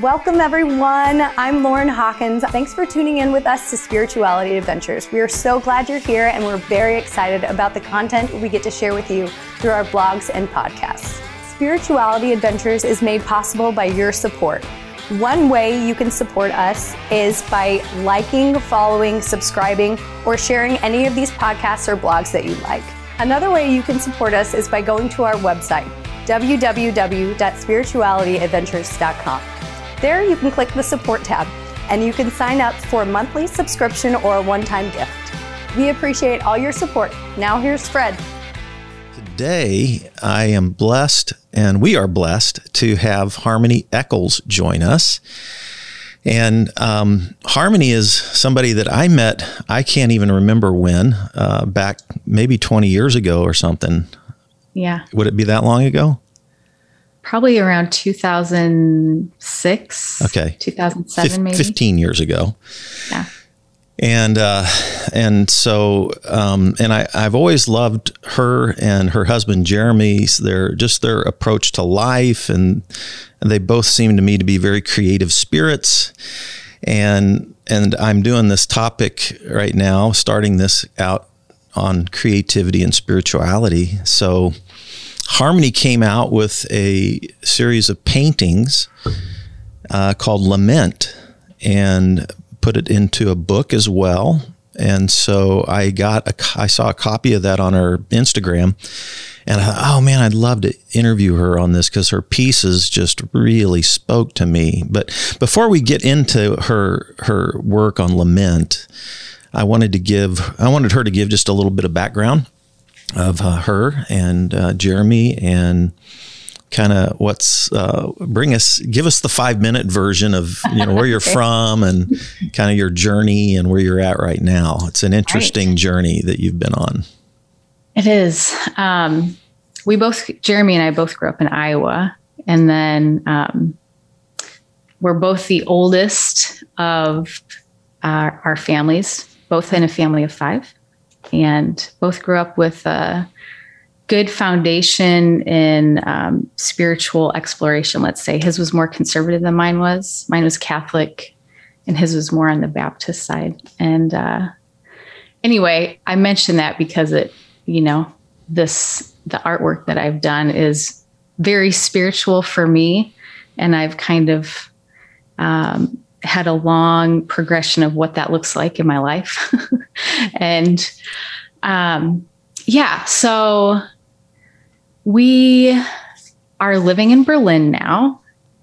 Welcome, everyone. I'm Lauren Hawkins. Thanks for tuning in with us to Spirituality Adventures. We are so glad you're here, and we're very excited about the content we get to share with you through our blogs and podcasts. Spirituality Adventures is made possible by your support. One way you can support us is by liking, following, subscribing, or sharing any of these podcasts or blogs that you like. Another way you can support us is by going to our website, www.spiritualityadventures.com. There, you can click the support tab and you can sign up for a monthly subscription or a one time gift. We appreciate all your support. Now, here's Fred. Today, I am blessed, and we are blessed to have Harmony Eccles join us. And um, Harmony is somebody that I met, I can't even remember when, uh, back maybe 20 years ago or something. Yeah. Would it be that long ago? Probably around 2006 okay. 2007 F- maybe. 15 years ago. Yeah. And uh, and so um, and I, I've always loved her and her husband Jeremy's their just their approach to life and, and they both seem to me to be very creative spirits. And and I'm doing this topic right now starting this out on creativity and spirituality. So Harmony came out with a series of paintings uh, called Lament and put it into a book as well. And so I got a, I saw a copy of that on her Instagram, and I thought, oh man, I'd love to interview her on this because her pieces just really spoke to me. But before we get into her her work on lament, I wanted to give I wanted her to give just a little bit of background of uh, her and uh, Jeremy and kind of what's uh, bring us give us the five minute version of you know where you're from and kind of your journey and where you're at right now. It's an interesting right. journey that you've been on. It is. Um, we both jeremy and i both grew up in iowa and then um, we're both the oldest of our, our families both in a family of five and both grew up with a good foundation in um, spiritual exploration, let's say. His was more conservative than mine was. Mine was Catholic, and his was more on the Baptist side. And uh, anyway, I mention that because it, you know, this, the artwork that I've done is very spiritual for me. And I've kind of um, had a long progression of what that looks like in my life. and um, yeah, so we are living in Berlin now,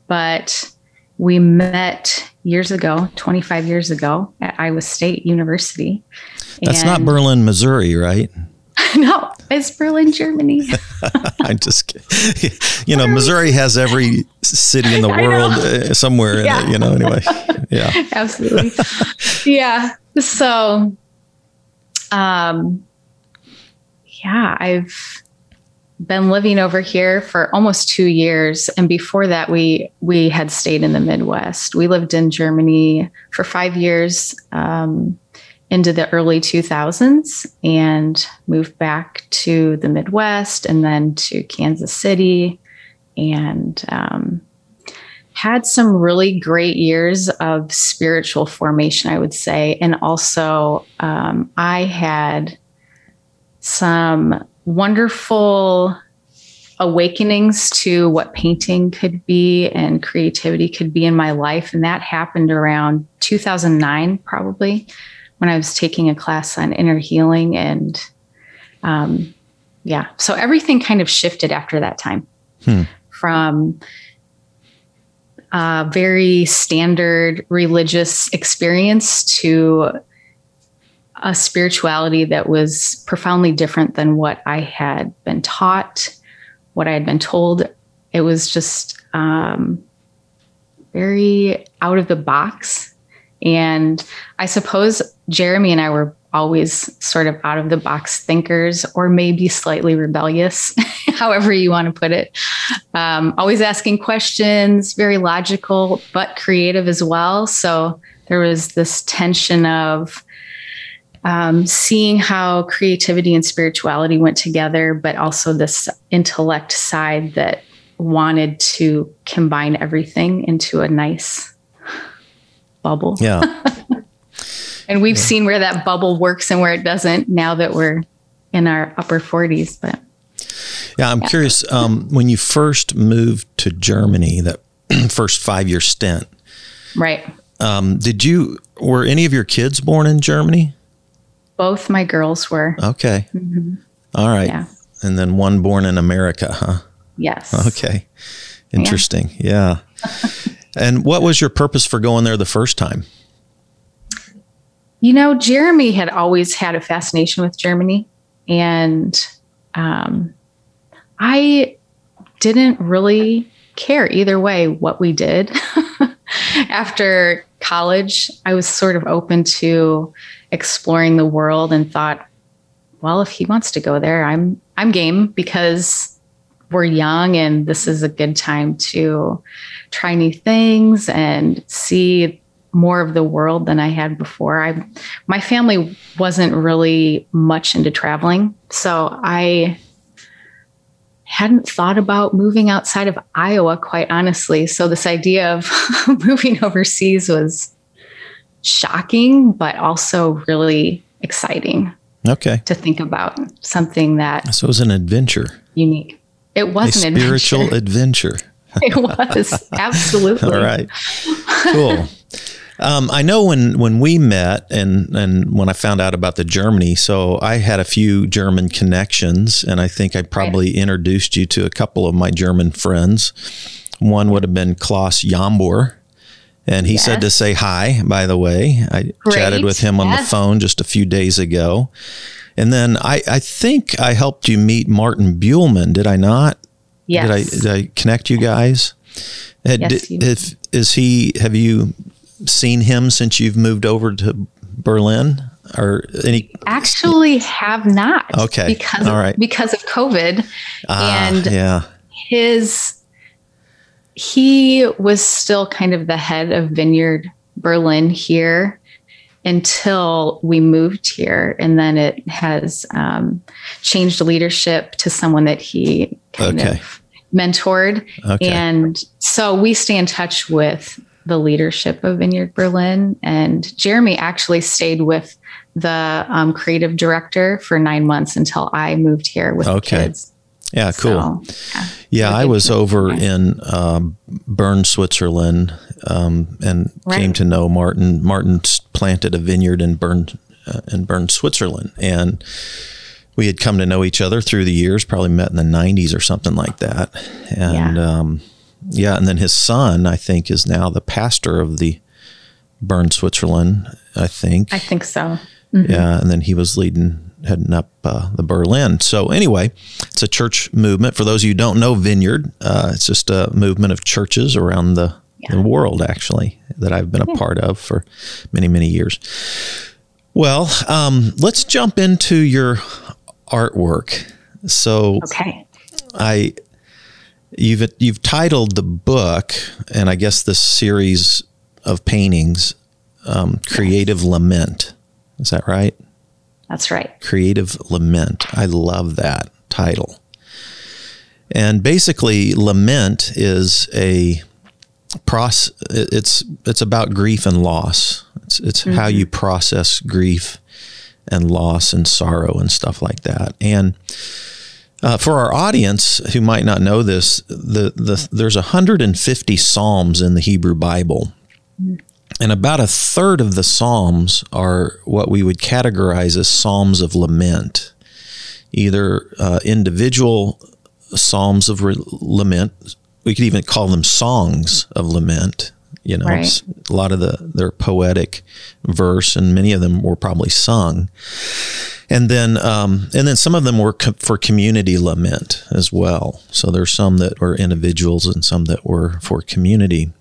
but we met years ago, 25 years ago at Iowa State University. That's and not Berlin, Missouri, right? no, it's Berlin, Germany. I'm just kidding. You know, Missouri has every city in the world uh, somewhere, yeah. in it, you know, anyway. Yeah. Absolutely. yeah. So, um, yeah, I've been living over here for almost two years and before that we we had stayed in the midwest we lived in germany for five years um, into the early 2000s and moved back to the midwest and then to kansas city and um, had some really great years of spiritual formation i would say and also um, i had some wonderful awakenings to what painting could be and creativity could be in my life. And that happened around 2009, probably, when I was taking a class on inner healing. And um, yeah, so everything kind of shifted after that time hmm. from a very standard religious experience to a spirituality that was profoundly different than what I had been taught, what I had been told. It was just um, very out of the box. And I suppose Jeremy and I were always sort of out of the box thinkers or maybe slightly rebellious, however you want to put it. Um, always asking questions, very logical, but creative as well. So there was this tension of, um, seeing how creativity and spirituality went together, but also this intellect side that wanted to combine everything into a nice bubble. Yeah. and we've yeah. seen where that bubble works and where it doesn't now that we're in our upper 40s. But yeah, I'm yeah. curious. Um, when you first moved to Germany, that first five year stint, right? Um, did you were any of your kids born in Germany? Both my girls were. Okay. Mm-hmm. All right. Yeah. And then one born in America, huh? Yes. Okay. Interesting. Yeah. yeah. and what was your purpose for going there the first time? You know, Jeremy had always had a fascination with Germany. And um, I didn't really care either way what we did. After college, I was sort of open to exploring the world and thought, well, if he wants to go there, I'm I'm game because we're young and this is a good time to try new things and see more of the world than I had before. I my family wasn't really much into traveling, so I hadn't thought about moving outside of Iowa quite honestly. So this idea of moving overseas was shocking but also really exciting. Okay. To think about something that So it was an adventure. Unique. It was a an spiritual adventure. adventure. it was absolutely. All right. Cool. Um, I know when when we met and and when I found out about the Germany, so I had a few German connections, and I think I probably right. introduced you to a couple of my German friends. One would have been Klaus Jambor. And he yes. said to say hi, by the way. I Great. chatted with him on yes. the phone just a few days ago. And then I, I think I helped you meet Martin Bühlmann, did I not? Yes. Did I, did I connect you guys? Yes, did, if, is he, have you seen him since you've moved over to Berlin? Or any? Actually have not. Okay. Because all right. because of covid. Uh, and yeah. his he was still kind of the head of vineyard berlin here until we moved here and then it has um, changed leadership to someone that he kind okay. of mentored okay. and so we stay in touch with the leadership of Vineyard Berlin. And Jeremy actually stayed with the um, creative director for nine months until I moved here with okay. kids. Yeah, cool. So, yeah, yeah I was over in um, Bern, Switzerland, um, and right. came to know Martin. Martin planted a vineyard in Bern, uh, in Bern, Switzerland, and we had come to know each other through the years. Probably met in the '90s or something like that, and. Yeah um, yeah, and then his son, I think, is now the pastor of the Bern, Switzerland. I think. I think so. Mm-hmm. Yeah, and then he was leading, heading up uh, the Berlin. So anyway, it's a church movement. For those of you who don't know Vineyard, uh, it's just a movement of churches around the, yeah. the world, actually, that I've been a yeah. part of for many, many years. Well, um, let's jump into your artwork. So, okay. I You've you've titled the book, and I guess this series of paintings, um, "Creative Lament." Is that right? That's right. Creative Lament. I love that title. And basically, lament is a process. It's it's about grief and loss. It's it's mm-hmm. how you process grief and loss and sorrow and stuff like that. And uh, for our audience who might not know this, the, the there's 150 psalms in the Hebrew Bible, and about a third of the psalms are what we would categorize as psalms of lament, either uh, individual psalms of re- lament. We could even call them songs of lament. You know, right. a lot of the their poetic verse, and many of them were probably sung and then um, and then some of them were co- for community lament as well. So there's some that were individuals and some that were for community.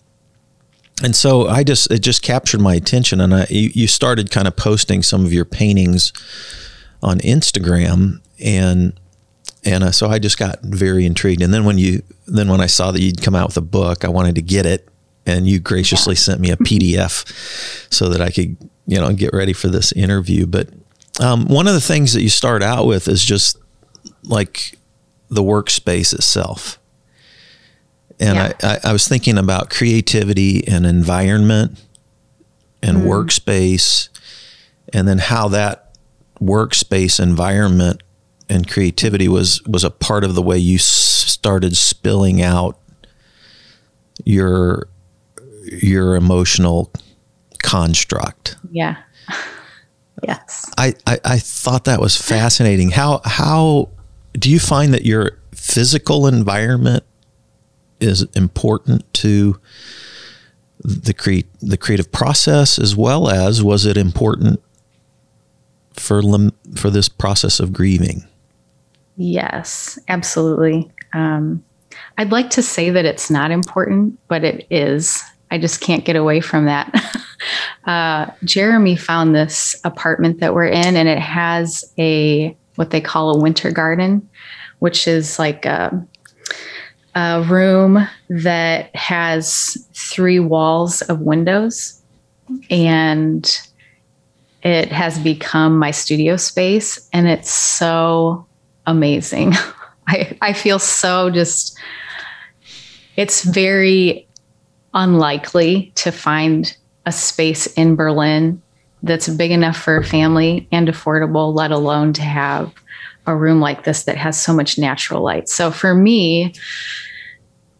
And so I just it just captured my attention, and I you, you started kind of posting some of your paintings on Instagram, and and uh, so I just got very intrigued. And then when you then when I saw that you'd come out with a book, I wanted to get it, and you graciously yeah. sent me a PDF so that I could you know get ready for this interview. But um, one of the things that you start out with is just like the workspace itself. And yeah. I, I, I, was thinking about creativity and environment and mm. workspace, and then how that workspace environment and creativity was was a part of the way you started spilling out your your emotional construct. Yeah. yes. I, I, I thought that was fascinating. How how do you find that your physical environment is important to the cre- the creative process as well as was it important for lim- for this process of grieving? Yes, absolutely. Um, I'd like to say that it's not important, but it is. I just can't get away from that. uh, Jeremy found this apartment that we're in, and it has a what they call a winter garden, which is like a, a room that has three walls of windows, and it has become my studio space, and it's so amazing. I, I feel so just, it's very unlikely to find a space in Berlin that's big enough for a family and affordable, let alone to have a room like this that has so much natural light. So for me,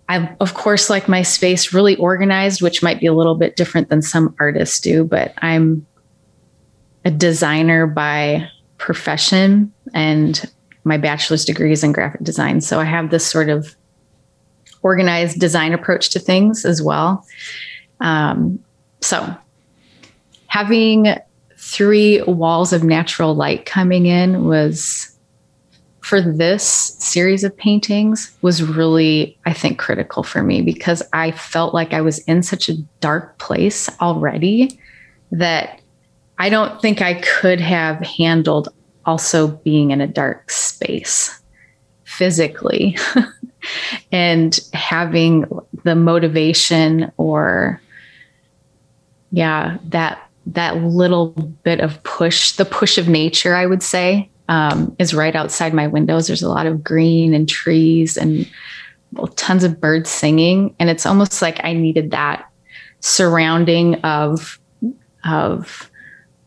I, of course, like my space really organized, which might be a little bit different than some artists do, but I'm a designer by profession and my bachelor's degree is in graphic design. So I have this sort of organized design approach to things as well. Um, so having three walls of natural light coming in was for this series of paintings was really i think critical for me because i felt like i was in such a dark place already that i don't think i could have handled also being in a dark space physically and having the motivation or yeah that that little bit of push the push of nature i would say um, is right outside my windows. There's a lot of green and trees and well, tons of birds singing. And it's almost like i needed that surrounding of of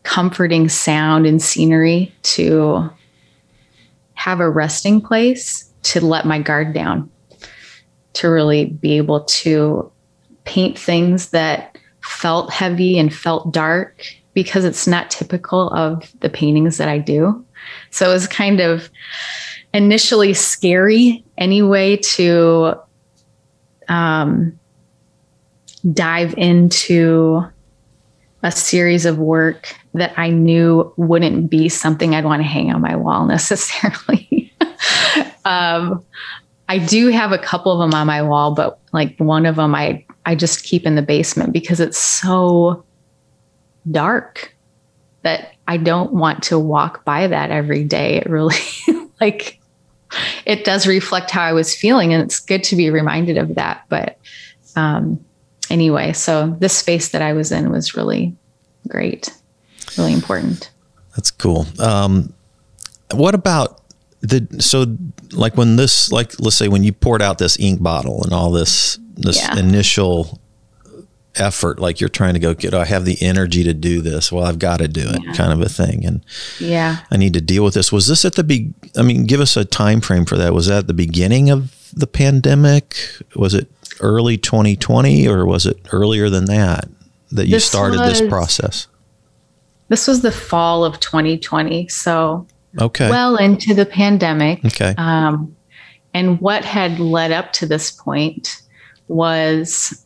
comforting sound and scenery to have a resting place to let my guard down, to really be able to paint things that felt heavy and felt dark because it's not typical of the paintings that I do. So it was kind of initially scary anyway to um, dive into a series of work that I knew wouldn't be something I'd want to hang on my wall necessarily. um, I do have a couple of them on my wall, but like one of them I I just keep in the basement because it's so dark that I don't want to walk by that every day. It really like it does reflect how I was feeling and it's good to be reminded of that, but um anyway, so this space that I was in was really great, really important. That's cool. Um, what about the so like when this like let's say when you poured out this ink bottle and all this this yeah. initial effort like you're trying to go get I have the energy to do this well I've got to do it yeah. kind of a thing and yeah I need to deal with this was this at the be I mean give us a time frame for that was that the beginning of the pandemic was it early 2020 or was it earlier than that that you this started was, this process? This was the fall of 2020. So, okay. Well into the pandemic. Okay. Um, and what had led up to this point was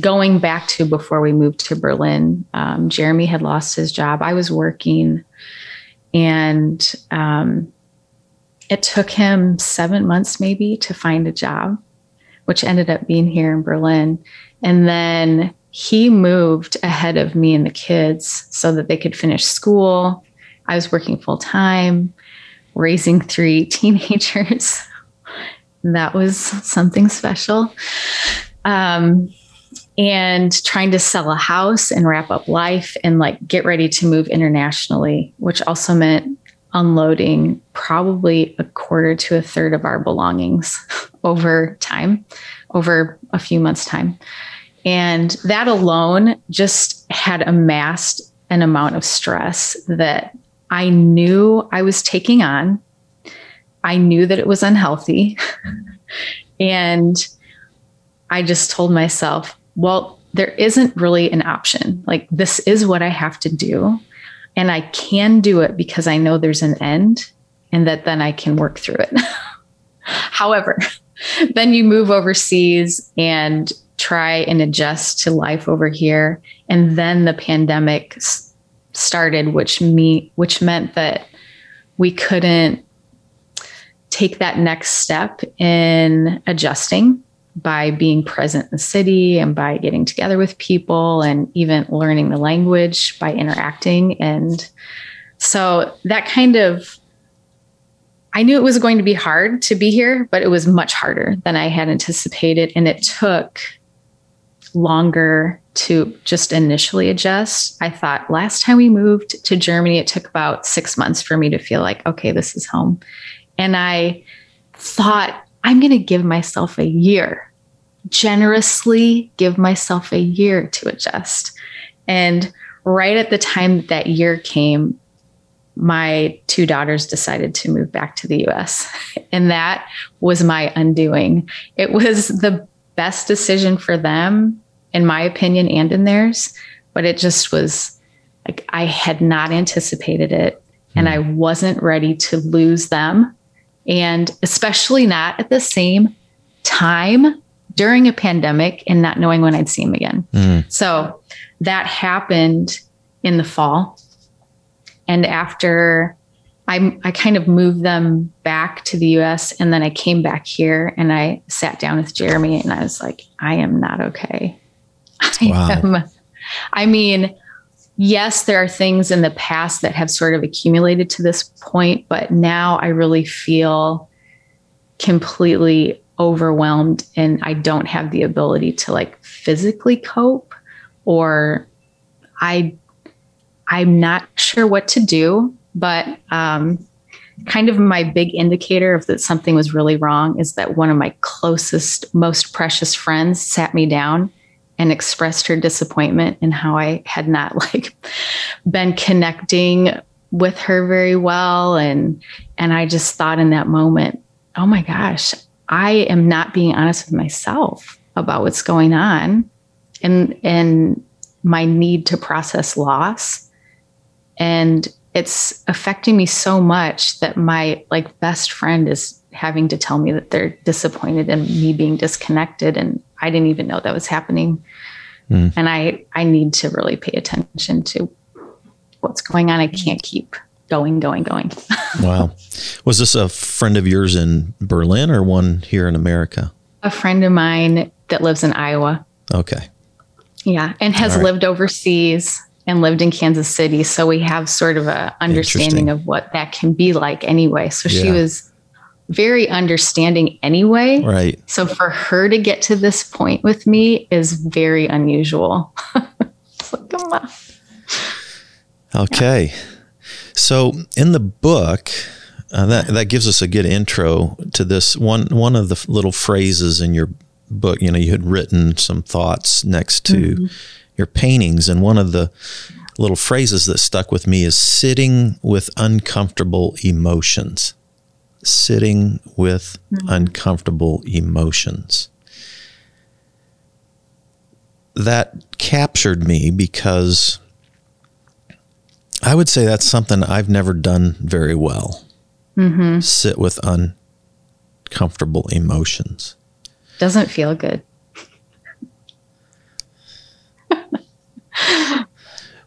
going back to before we moved to Berlin. Um, Jeremy had lost his job. I was working, and um, it took him seven months maybe to find a job, which ended up being here in Berlin. And then he moved ahead of me and the kids so that they could finish school. I was working full time, raising three teenagers. that was something special. Um, and trying to sell a house and wrap up life and like get ready to move internationally, which also meant unloading probably a quarter to a third of our belongings over time, over a few months' time. And that alone just had amassed an amount of stress that I knew I was taking on. I knew that it was unhealthy. and I just told myself, well, there isn't really an option. Like, this is what I have to do. And I can do it because I know there's an end and that then I can work through it. However, then you move overseas and try and adjust to life over here. And then the pandemic started, which me which meant that we couldn't take that next step in adjusting by being present in the city and by getting together with people and even learning the language by interacting. And so that kind of, I knew it was going to be hard to be here, but it was much harder than I had anticipated. And it took longer to just initially adjust. I thought last time we moved to Germany, it took about six months for me to feel like, okay, this is home. And I thought I'm going to give myself a year, generously give myself a year to adjust. And right at the time that, that year came, my two daughters decided to move back to the US. And that was my undoing. It was the best decision for them, in my opinion, and in theirs. But it just was like I had not anticipated it. And hmm. I wasn't ready to lose them and especially not at the same time during a pandemic and not knowing when I'd see him again. Mm. So that happened in the fall. And after I, I kind of moved them back to the US and then I came back here and I sat down with Jeremy and I was like, I am not okay. I wow. am, I mean, yes, there are things in the past that have sort of accumulated to this point, but now I really feel completely overwhelmed and I don't have the ability to like physically cope or I I'm not sure what to do, but um kind of my big indicator of that something was really wrong is that one of my closest most precious friends sat me down and expressed her disappointment in how I had not like been connecting with her very well. And and I just thought in that moment, "Oh my gosh, I am not being honest with myself about what's going on and and my need to process loss. And it's affecting me so much that my like best friend is having to tell me that they're disappointed in me being disconnected and I didn't even know that was happening. Mm. And I I need to really pay attention to what's going on. I can't keep going, going, going. wow. Was this a friend of yours in Berlin or one here in America? A friend of mine that lives in Iowa. Okay. Yeah, and has right. lived overseas and lived in Kansas City, so we have sort of a understanding of what that can be like anyway. So yeah. she was very understanding anyway. Right. So for her to get to this point with me is very unusual. like, okay. Yeah. So in the book, uh, that that gives us a good intro to this one one of the little phrases in your book. You know, you had written some thoughts next to mm-hmm. your paintings, and one of the little phrases that stuck with me is sitting with uncomfortable emotions sitting with mm-hmm. uncomfortable emotions. That captured me because I would say that's something I've never done very well. Mm-hmm. Sit with uncomfortable emotions. Doesn't feel good.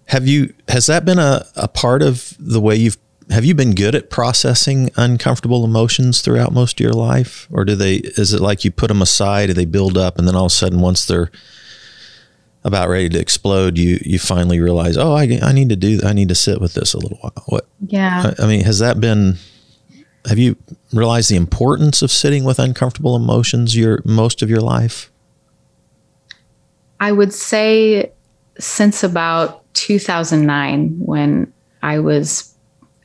Have you has that been a, a part of the way you've have you been good at processing uncomfortable emotions throughout most of your life? Or do they is it like you put them aside and they build up and then all of a sudden once they're about ready to explode you you finally realize oh I, I need to do I need to sit with this a little while. What yeah. I, I mean has that been have you realized the importance of sitting with uncomfortable emotions your most of your life? I would say since about 2009 when I was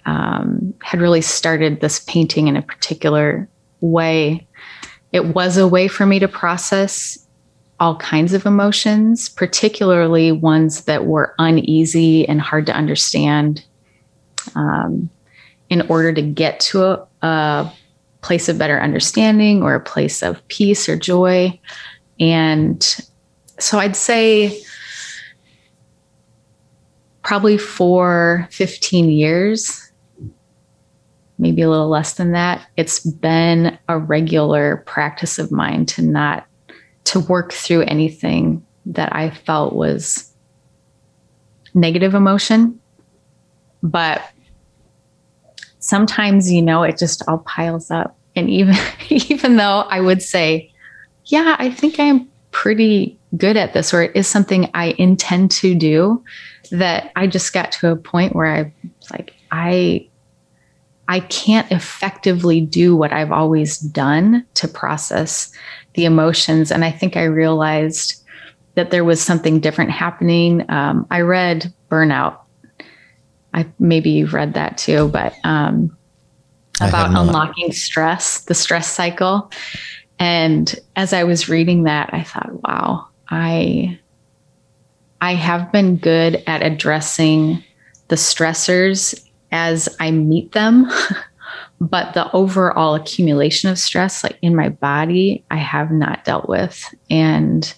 um, had really started this painting in a particular way. It was a way for me to process all kinds of emotions, particularly ones that were uneasy and hard to understand. Um, in order to get to a, a place of better understanding or a place of peace or joy. And so I'd say probably for 15 years, maybe a little less than that, it's been a regular practice of mine to not to work through anything that I felt was negative emotion. But sometimes, you know, it just all piles up. And even even though I would say, yeah, I think I'm pretty good at this, or it is something I intend to do, that I just got to a point where I like, I I can't effectively do what I've always done to process the emotions. And I think I realized that there was something different happening. Um, I read Burnout. I maybe you've read that too, but um, about unlocking stress, the stress cycle. And as I was reading that, I thought, wow, I I have been good at addressing the stressors as I meet them. but the overall accumulation of stress like in my body i have not dealt with. And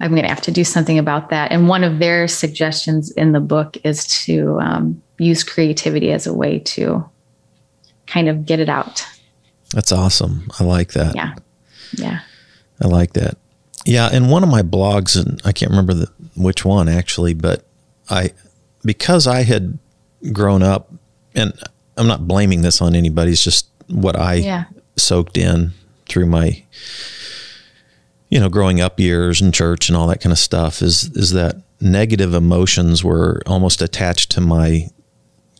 i'm going to have to do something about that. And one of their suggestions in the book is to um, use creativity as a way to kind of get it out. That's awesome. I like that. Yeah. Yeah. I like that. Yeah in one of my blogs and i can't remember the, which one actually but i because i had grown up and I'm not blaming this on anybody. It's just what I yeah. soaked in through my, you know, growing up years in church and all that kind of stuff. Is is that negative emotions were almost attached to my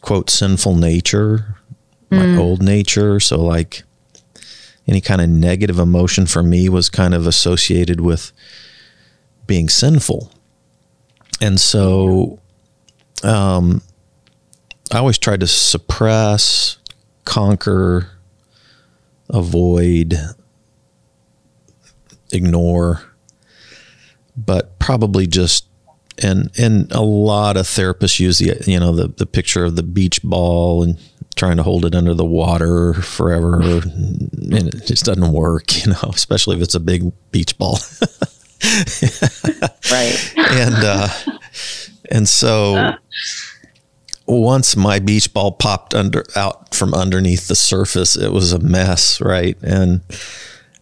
quote sinful nature, my mm. old nature. So like any kind of negative emotion for me was kind of associated with being sinful. And so um I always tried to suppress, conquer, avoid, ignore, but probably just and and a lot of therapists use the you know the the picture of the beach ball and trying to hold it under the water forever. And it just doesn't work you know especially if it's a big beach ball. Right. And uh and so uh once my beach ball popped under out from underneath the surface, it was a mess, right? And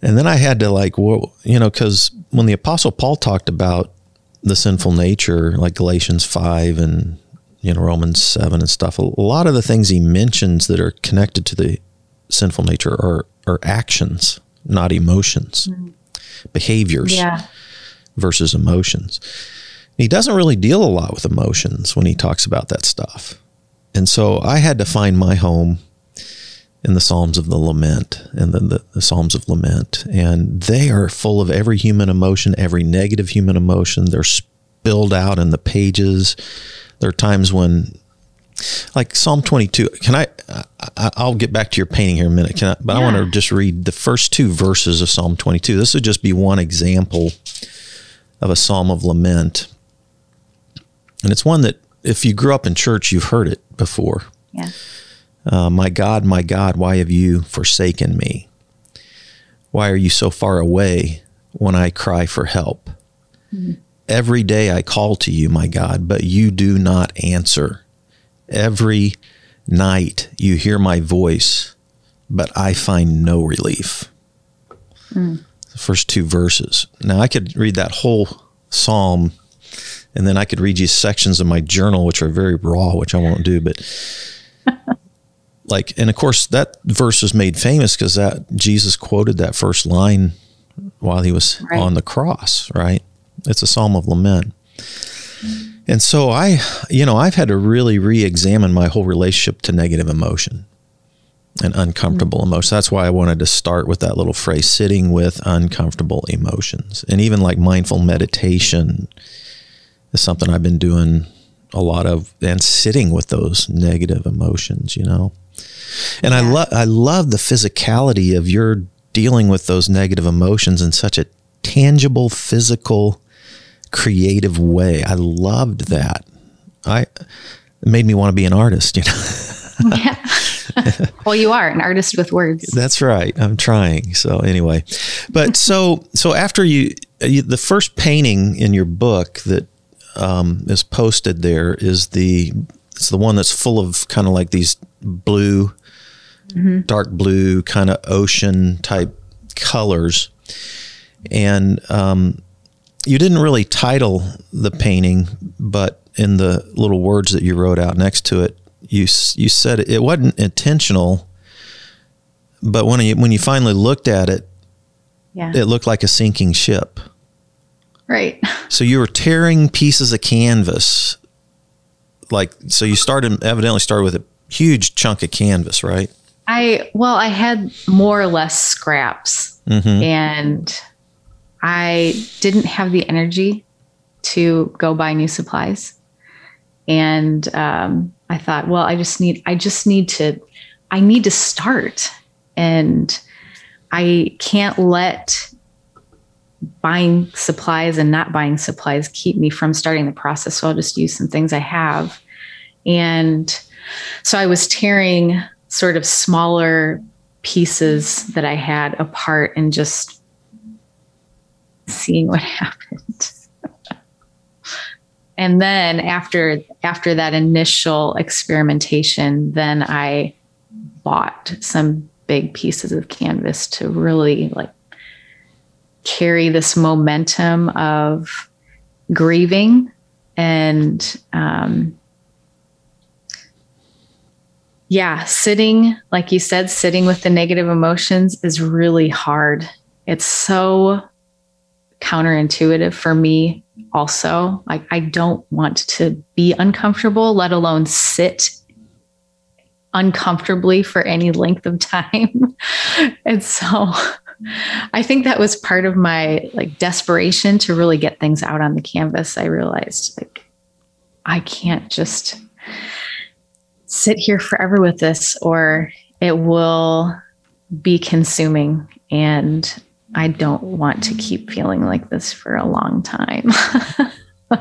and then I had to like, well, you know, because when the Apostle Paul talked about the sinful nature, like Galatians five and you know Romans seven and stuff, a lot of the things he mentions that are connected to the sinful nature are are actions, not emotions, mm-hmm. behaviors, yeah. versus emotions. He doesn't really deal a lot with emotions when he talks about that stuff. And so I had to find my home in the Psalms of the Lament and then the, the, Psalms of Lament. And they are full of every human emotion, every negative human emotion. They're spilled out in the pages. There are times when, like Psalm 22, can I, I will get back to your painting here in a minute, can I, but yeah. I want to just read the first two verses of Psalm 22. This would just be one example of a Psalm of Lament. And it's one that if you grew up in church, you've heard it before. Yeah. Uh, my God, my God, why have you forsaken me? Why are you so far away when I cry for help? Mm-hmm. Every day I call to you, my God, but you do not answer. Every night you hear my voice, but I find no relief. Mm. The first two verses. Now I could read that whole psalm and then I could read you sections of my journal, which are very raw, which I won't do. But like, and of course, that verse was made famous because that Jesus quoted that first line while he was right. on the cross. Right? It's a psalm of lament. And so I, you know, I've had to really re-examine my whole relationship to negative emotion and uncomfortable mm-hmm. emotions. That's why I wanted to start with that little phrase, sitting with uncomfortable emotions. And even like mindful meditation is something I've been doing a lot of and sitting with those negative emotions, you know. And I love I love the physicality of your dealing with those negative emotions in such a tangible, physical, creative way. I loved that. I it made me want to be an artist, you know. yeah. well, you are an artist with words. That's right. I'm trying. So anyway, but so so after you, you the first painting in your book that um, is posted there is the it's the one that's full of kind of like these blue, mm-hmm. dark blue kind of ocean type colors, and um, you didn't really title the painting, but in the little words that you wrote out next to it, you you said it wasn't intentional, but when you when you finally looked at it, yeah. it looked like a sinking ship. Right. So you were tearing pieces of canvas, like so. You started evidently started with a huge chunk of canvas, right? I well, I had more or less scraps, mm-hmm. and I didn't have the energy to go buy new supplies. And um, I thought, well, I just need, I just need to, I need to start. And I can't let buying supplies and not buying supplies keep me from starting the process. So I'll just use some things I have. And so I was tearing sort of smaller pieces that I had apart and just seeing what happened. and then after after that initial experimentation, then I bought some big pieces of canvas to really like carry this momentum of grieving and um, yeah sitting like you said sitting with the negative emotions is really hard it's so counterintuitive for me also. Like, I don't want to be uncomfortable, let alone sit uncomfortably for any length of time. and so I think that was part of my like desperation to really get things out on the canvas. I realized like I can't just sit here forever with this or it will be consuming and I don't want to keep feeling like this for a long time.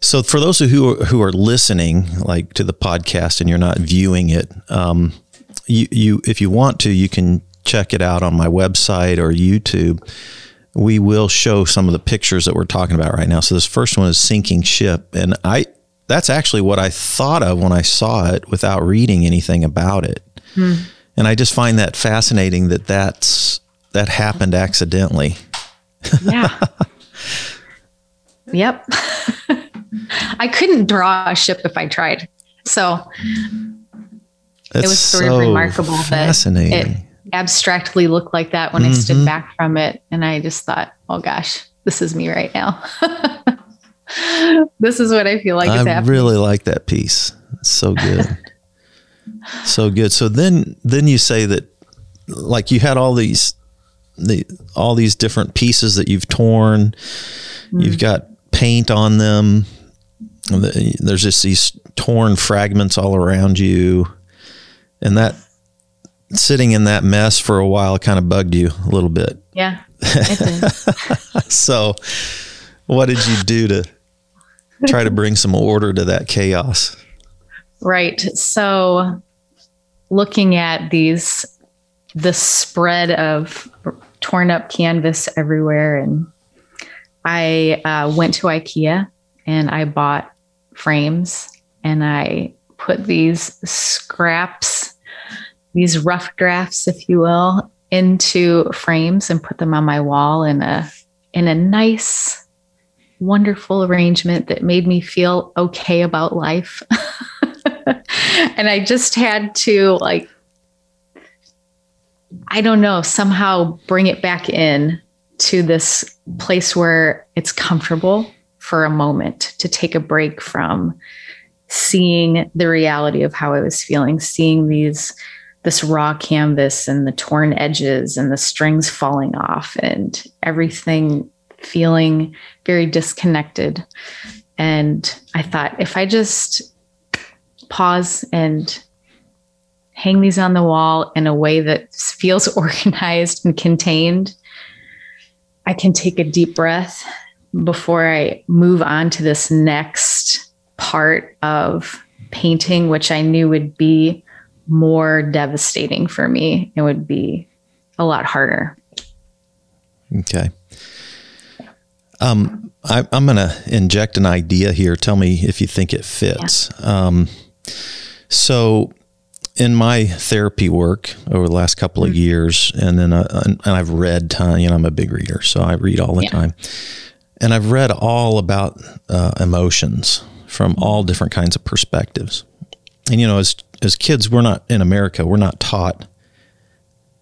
so, for those who are, who are listening, like to the podcast, and you're not viewing it, um, you you if you want to, you can check it out on my website or YouTube. We will show some of the pictures that we're talking about right now. So this first one is sinking ship, and I that's actually what I thought of when I saw it without reading anything about it. Hmm. And I just find that fascinating that that's that happened accidentally. yeah. yep. I couldn't draw a ship if I tried. So That's it was sort so of remarkable fascinating. that it abstractly looked like that when mm-hmm. I stood mm-hmm. back from it. And I just thought, oh gosh, this is me right now. this is what I feel like I happening. really like that piece. It's so good. so good. So then then you say that like you had all these the all these different pieces that you've torn. Mm. You've got paint on them. There's just these torn fragments all around you, and that sitting in that mess for a while kind of bugged you a little bit. Yeah. so, what did you do to try to bring some order to that chaos? Right. So, looking at these, the spread of torn up canvas everywhere. And I uh, went to IKEA and I bought frames and I put these scraps, these rough drafts, if you will, into frames and put them on my wall in a in a nice, wonderful arrangement that made me feel okay about life. and I just had to like I don't know, somehow bring it back in to this place where it's comfortable for a moment to take a break from seeing the reality of how I was feeling, seeing these this raw canvas and the torn edges and the strings falling off and everything feeling very disconnected. And I thought, if I just pause and hang these on the wall in a way that feels organized and contained, I can take a deep breath before I move on to this next part of painting, which I knew would be more devastating for me. It would be a lot harder. Okay. Um, I, am going to inject an idea here. Tell me if you think it fits. Yeah. Um, so, in my therapy work over the last couple of mm-hmm. years, and then uh, and I've read, ton, you know, I'm a big reader, so I read all the yeah. time, and I've read all about uh, emotions from all different kinds of perspectives. And you know, as as kids, we're not in America, we're not taught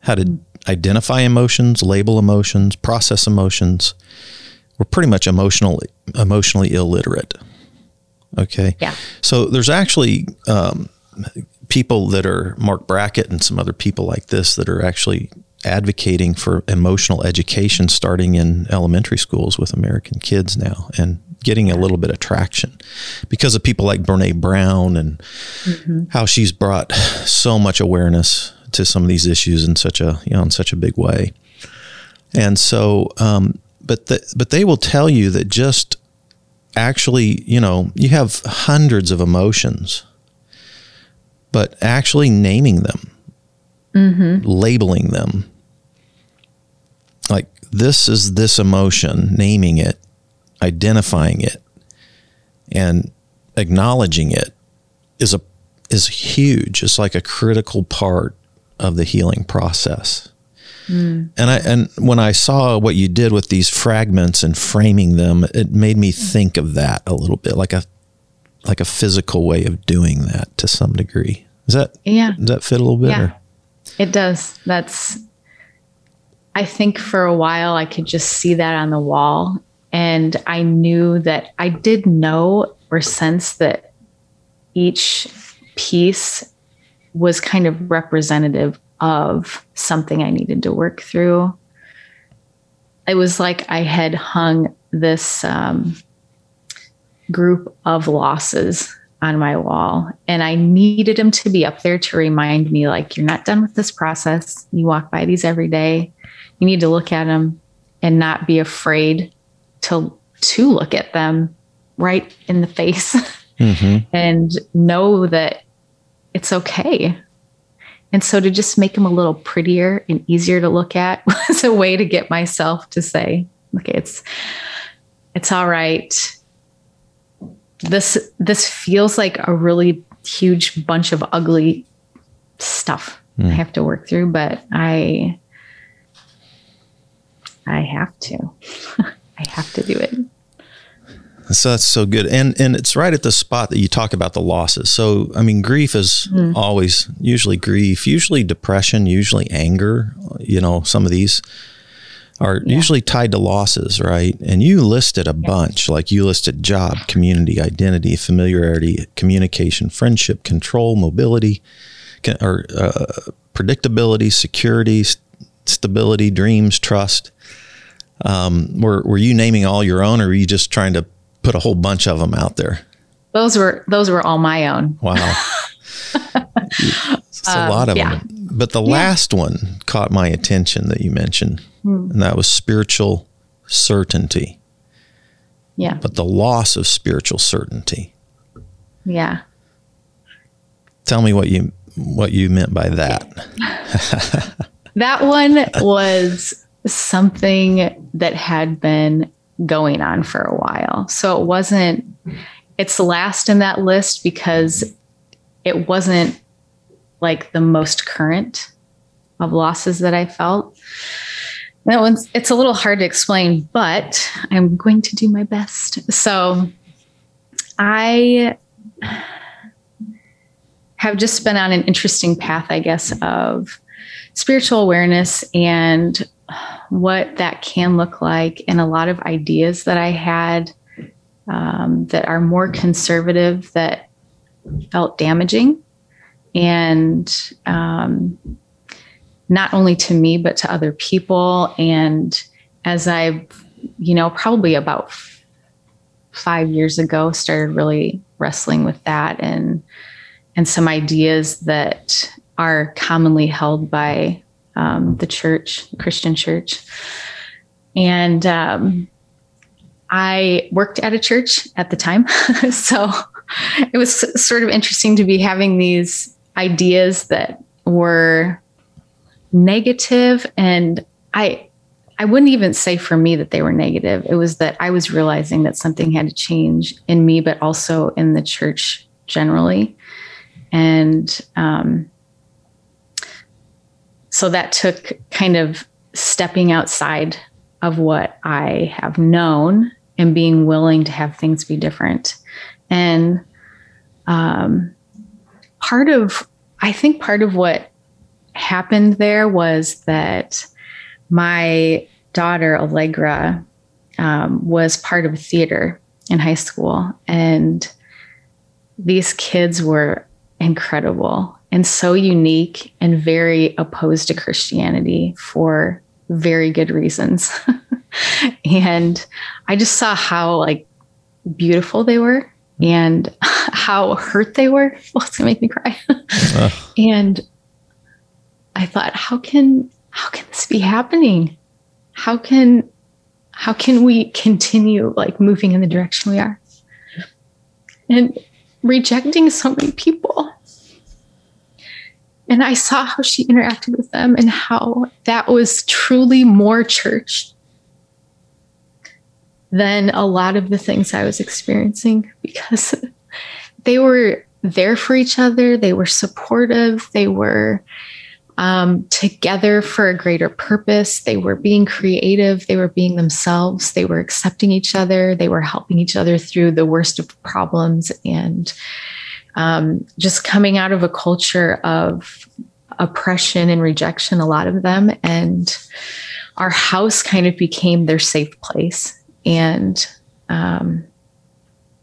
how to identify emotions, label emotions, process emotions. We're pretty much emotionally emotionally illiterate. Okay. Yeah. So there's actually um, people that are Marc Brackett and some other people like this that are actually advocating for emotional education starting in elementary schools with American kids now and getting a little bit of traction because of people like Brene Brown and mm-hmm. how she's brought so much awareness to some of these issues in such a you know in such a big way. And so, um, but the, but they will tell you that just actually, you know, you have hundreds of emotions, but actually naming them, mm-hmm. labeling them, like this is this emotion, naming it, identifying it, and acknowledging it is a is huge. It's like a critical part of the healing process. Mm. And I and when I saw what you did with these fragments and framing them, it made me think of that a little bit, like a like a physical way of doing that to some degree. Is that yeah? Does that fit a little bit? Yeah, or? it does. That's. I think for a while I could just see that on the wall, and I knew that I did know or sense that each piece was kind of representative of something I needed to work through. It was like I had hung this um, group of losses on my wall, and I needed them to be up there to remind me, like, you're not done with this process. You walk by these every day. You need to look at them and not be afraid to to look at them right in the face mm-hmm. and know that it's okay. And so to just make them a little prettier and easier to look at was a way to get myself to say, okay, it's it's all right. This this feels like a really huge bunch of ugly stuff mm. I have to work through, but I I have to. I have to do it. So that's so good, and and it's right at the spot that you talk about the losses. So I mean, grief is mm. always usually grief, usually depression, usually anger. You know, some of these are yeah. usually tied to losses, right? And you listed a yeah. bunch, like you listed job, community, identity, familiarity, communication, friendship, control, mobility, or uh, predictability, security, stability, dreams, trust. Um, were were you naming all your own, or were you just trying to put a whole bunch of them out there. Those were those were all my own. Wow. it's a um, lot of yeah. them. But the yeah. last one caught my attention that you mentioned, hmm. and that was spiritual certainty. Yeah. But the loss of spiritual certainty. Yeah. Tell me what you what you meant by that. that one was something that had been going on for a while. So it wasn't, it's last in that list because it wasn't like the most current of losses that I felt. That one's, it's a little hard to explain, but I'm going to do my best. So I have just been on an interesting path, I guess, of spiritual awareness and what that can look like and a lot of ideas that I had um, that are more conservative that felt damaging. And um, not only to me but to other people. And as i've you know probably about five years ago, started really wrestling with that and and some ideas that are commonly held by um, the church, Christian church. And um, I worked at a church at the time. so it was sort of interesting to be having these ideas that were negative and I I wouldn't even say for me that they were negative. It was that I was realizing that something had to change in me, but also in the church generally. And um, so that took kind of stepping outside of what I have known and being willing to have things be different. And um, part of, I think part of what happened there was that my daughter, Allegra, um, was part of theater in high school. And these kids were incredible and so unique and very opposed to Christianity for very good reasons. and I just saw how like beautiful they were and how hurt they were. Well, it's gonna make me cry. uh. And I thought, how can how can this be happening? How can how can we continue like moving in the direction we are? And rejecting so many people. And I saw how she interacted with them and how that was truly more church than a lot of the things I was experiencing because they were there for each other, they were supportive, they were um, together for a greater purpose. They were being creative. They were being themselves. They were accepting each other. They were helping each other through the worst of problems and um, just coming out of a culture of oppression and rejection, a lot of them. And our house kind of became their safe place. And um,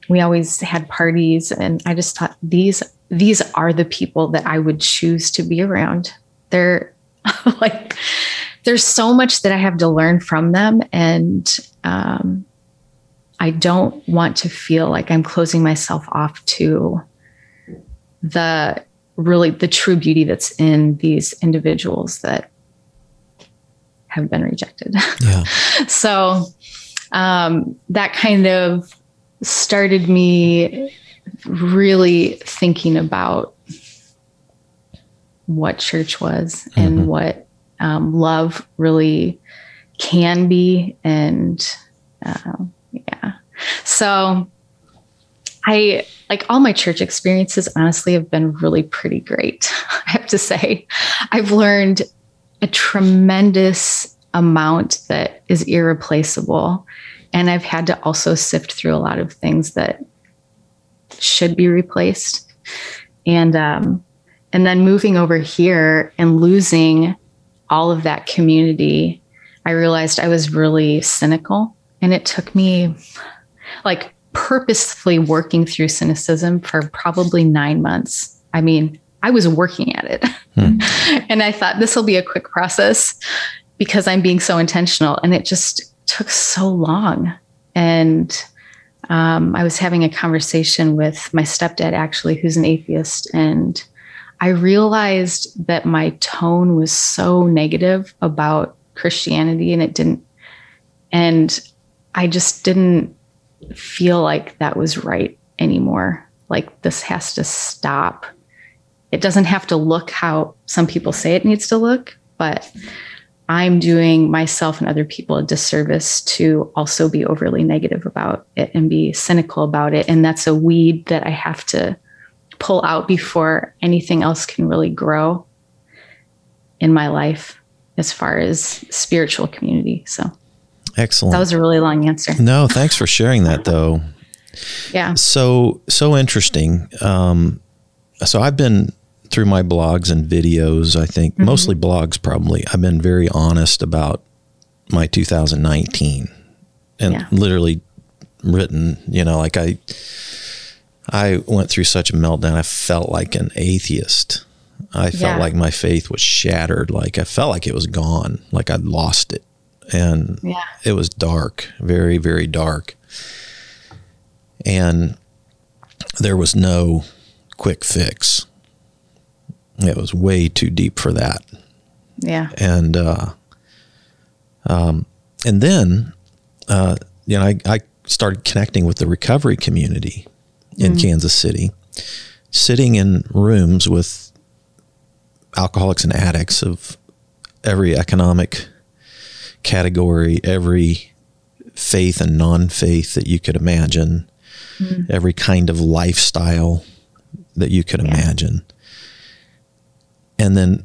we always had parties. And I just thought these these are the people that I would choose to be around they're like there's so much that I have to learn from them and um, I don't want to feel like I'm closing myself off to the really the true beauty that's in these individuals that have been rejected. Yeah. so um, that kind of started me really thinking about what church was and mm-hmm. what um, love really can be. And uh, yeah. So I like all my church experiences, honestly, have been really pretty great. I have to say, I've learned a tremendous amount that is irreplaceable. And I've had to also sift through a lot of things that should be replaced. And um, and then moving over here and losing all of that community, I realized I was really cynical. And it took me like purposefully working through cynicism for probably nine months. I mean, I was working at it. Hmm. and I thought this will be a quick process because I'm being so intentional. And it just took so long. And um, I was having a conversation with my stepdad, actually, who's an atheist. And I realized that my tone was so negative about Christianity and it didn't, and I just didn't feel like that was right anymore. Like this has to stop. It doesn't have to look how some people say it needs to look, but I'm doing myself and other people a disservice to also be overly negative about it and be cynical about it. And that's a weed that I have to pull out before anything else can really grow in my life as far as spiritual community. So excellent. That was a really long answer. No, thanks for sharing that though. yeah. So, so interesting. Um, so I've been through my blogs and videos, I think mm-hmm. mostly blogs probably. I've been very honest about my 2019 and yeah. literally written, you know, like I, I went through such a meltdown. I felt like an atheist. I felt yeah. like my faith was shattered. Like I felt like it was gone. Like I'd lost it. And yeah. it was dark, very, very dark. and there was no quick fix. It was way too deep for that. Yeah. And uh, um, and then uh, you know I, I started connecting with the recovery community in mm. Kansas City, sitting in rooms with alcoholics and addicts of every economic category, every faith and non faith that you could imagine, mm. every kind of lifestyle that you could yeah. imagine. And then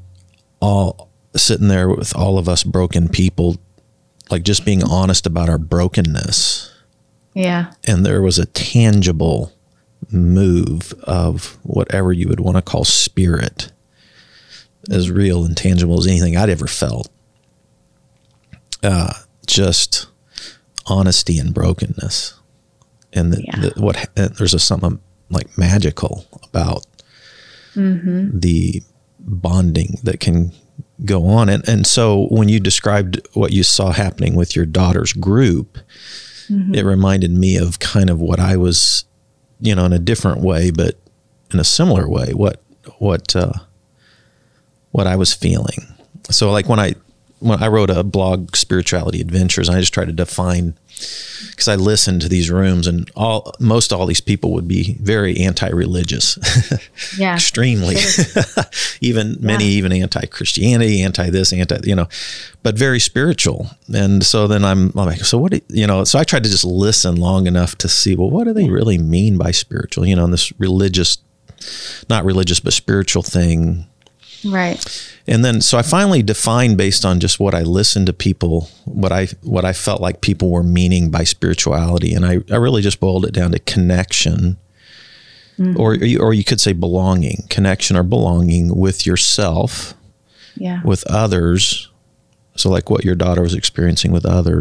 all sitting there with all of us broken people, like just being honest about our brokenness. Yeah. And there was a tangible move of whatever you would want to call spirit as real and tangible as anything I'd ever felt. Uh, just honesty and brokenness, and the, yeah. the, what there's a something like magical about mm-hmm. the bonding that can go on. And and so when you described what you saw happening with your daughter's group, mm-hmm. it reminded me of kind of what I was, you know, in a different way, but in a similar way. What what uh, what I was feeling. So like when I when I wrote a blog, Spirituality Adventures, I just tried to define because I listened to these rooms and all most all these people would be very anti-religious, yeah, extremely, even many even anti-Christianity, anti this, anti you know, but very spiritual. And so then I'm, I'm like, so what do, you know? So I tried to just listen long enough to see, well, what do they really mean by spiritual? You know, and this religious, not religious but spiritual thing Right. And then so I finally defined based on just what I listened to people, what I what I felt like people were meaning by spirituality. And I, I really just boiled it down to connection. Mm-hmm. Or or you could say belonging, connection or belonging with yourself, yeah. with others. So like what your daughter was experiencing with others